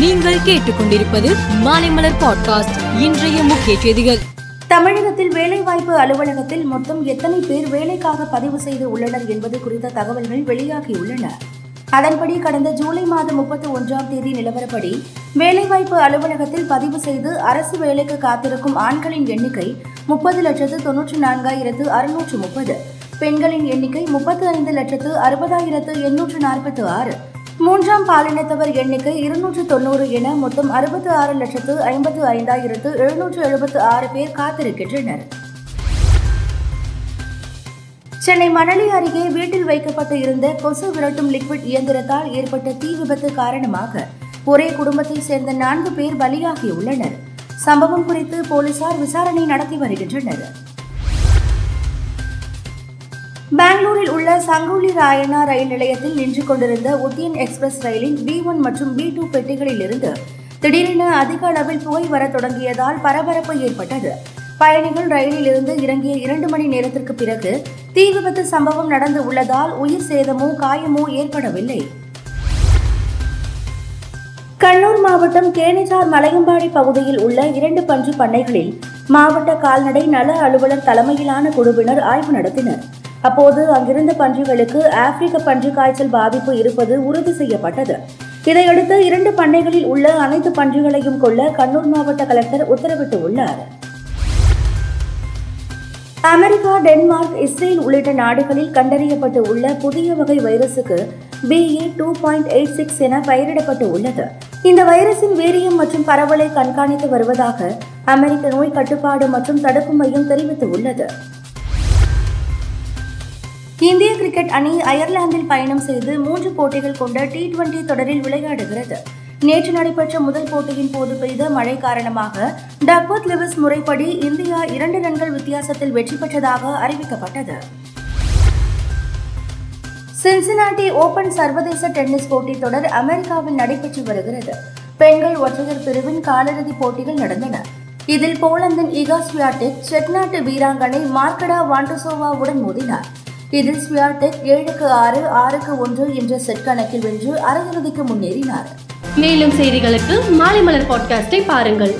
நீங்கள் கேட்டுக்கொண்டிருப்பது மாலைமலர் பாட்காஸ்ட் இன்றைய முக்கிய செய்திகள். தமிழகத்தில் வேலைவாய்ப்பு அலுவலகத்தில் மொத்தம் எத்தனை பேர் வேலைக்காக பதிவு செய்து உள்ளனர் என்பது குறித்த தகவல்கள் வெளியாகியுள்ளன. அதன்படி கடந்த ஜூலை மாதம் முப்பத்தி ஒன்றாம் தேதி நிலவரப்படி வேலைவாய்ப்பு அலுவலகத்தில் பதிவு செய்து அரசு வேலைக்கு காத்திருக்கும் ஆண்களின் எண்ணிக்கை முப்பது லட்சத்து தொன்னூற்றி நான்காயிரத்து அறுநூற்று முப்பது பெண்களின் எண்ணிக்கை முப்பத்து ஐந்து லட்சத்து அறுபதாயிரத்து எண்ணூற்று நாற்பத்து ஆறு மூன்றாம் பாலினத்தவர் எண்ணிக்கை இருநூற்று தொண்ணூறு என மொத்தம் அறுபத்து ஆறு லட்சத்து ஐம்பத்து ஐந்தாயிரத்து எழுநூற்று எழுபத்து ஆறு பேர் காத்திருக்கின்றனர். சென்னை மணலி அருகே வீட்டில் வைக்கப்பட்டு இருந்த கொசு விரட்டும் லிக்விட் இயந்திரத்தால் ஏற்பட்ட தீ விபத்து காரணமாக ஒரே குடும்பத்தைச் சேர்ந்த நான்கு பேர் பலியாகியுள்ளனர். சம்பவம் குறித்து போலீசார் விசாரணை நடத்தி வருகின்றனர். பெங்களூரில் உள்ள சங்கோலி ராயண்ணா ரயில் நிலையத்தில் நின்று கொண்டிருந்த உத்தியன் எக்ஸ்பிரஸ் ரயிலின் பி ஒன் மற்றும் பி டூ பெட்டிகளிலிருந்து திடீரென அதிக அளவில் புகை வரத் தொடங்கியதால் பரபரப்பு ஏற்பட்டது. பயணிகள் ரயிலில் இருந்து இறங்கிய இரண்டு மணி நேரத்திற்கு பிறகு தீ விபத்து சம்பவம் நடந்து உள்ளதால் உயிர் சேதமோ காயமோ ஏற்படவில்லை. கண்ணூர் மாவட்டம் கேணிச்சார் மலையம்பாடி பகுதியில் உள்ள இரண்டு பஞ்சு பண்ணைகளில் மாவட்ட கால்நடை நல அலுவலர் தலைமையிலான குழுவினர் ஆய்வு நடத்தினர். அப்போது அங்கிருந்த பன்றிகளுக்கு ஆப்பிரிக்க பன்றி காய்ச்சல் பாதிப்பு இருப்பது உறுதி செய்யப்பட்டது. இதையடுத்து இரண்டு பண்ணைகளில் உள்ள அனைத்து பன்றிகளையும் கொள்ள கண்ணூர் மாவட்ட கலெக்டர் உத்தரவிட்டுள்ளார். அமெரிக்கா டென்மார்க் இஸ்ரேல் உள்ளிட்ட நாடுகளில் கண்டறியப்பட்டு உள்ள புதிய வகை வைரசுக்கு BA two point eight six என பெயரிடப்பட்டு உள்ளது. இந்த வைரஸின் வீரியம் மற்றும் பரவலை கண்காணித்து வருவதாக அமெரிக்க நோய் கட்டுப்பாடு மற்றும் தடுப்பு மையம் தெரிவித்துள்ளது. இந்திய கிரிக்கெட் அணி அயர்லாந்தில் பயணம் செய்து மூன்று போட்டிகள் கொண்ட டி டுவெண்டி தொடரில் விளையாடுகிறது. நேற்று நடைபெற்ற முதல் போட்டியின் போது பெய்த மழை காரணமாக டக்வர்த் லெவிஸ் முறைப்படி இந்தியா இரண்டு ரன்கள் வித்தியாசத்தில் வெற்றி பெற்றதாக அறிவிக்கப்பட்டது. சின்சினாட்டி ஓபன் சர்வதேச டென்னிஸ் போட்டித் தொடர் அமெரிக்காவில் நடைபெற்று வருகிறது. பெண்கள் ஒற்றையர் பிரிவின் காலிறுதிப் போட்டிகள் நடந்தன. இதில் போலந்தின் இகா ஸ்வியாடெக் செக் நாட்டு வீராங்கனை மார்க்கடா வாண்டசோவாவுடன் மோதினார். இதில் ஸ்வியாடெக் ஏழுக்கு ஆறு ஆறுக்கு ஒன்று என்ற செட் கணக்கில் வென்று அரையிறுதிக்கு முன்னேறினார். மேலும் செய்திகளுக்கு மாலை மலர் பாட்காஸ்டை பாருங்கள்.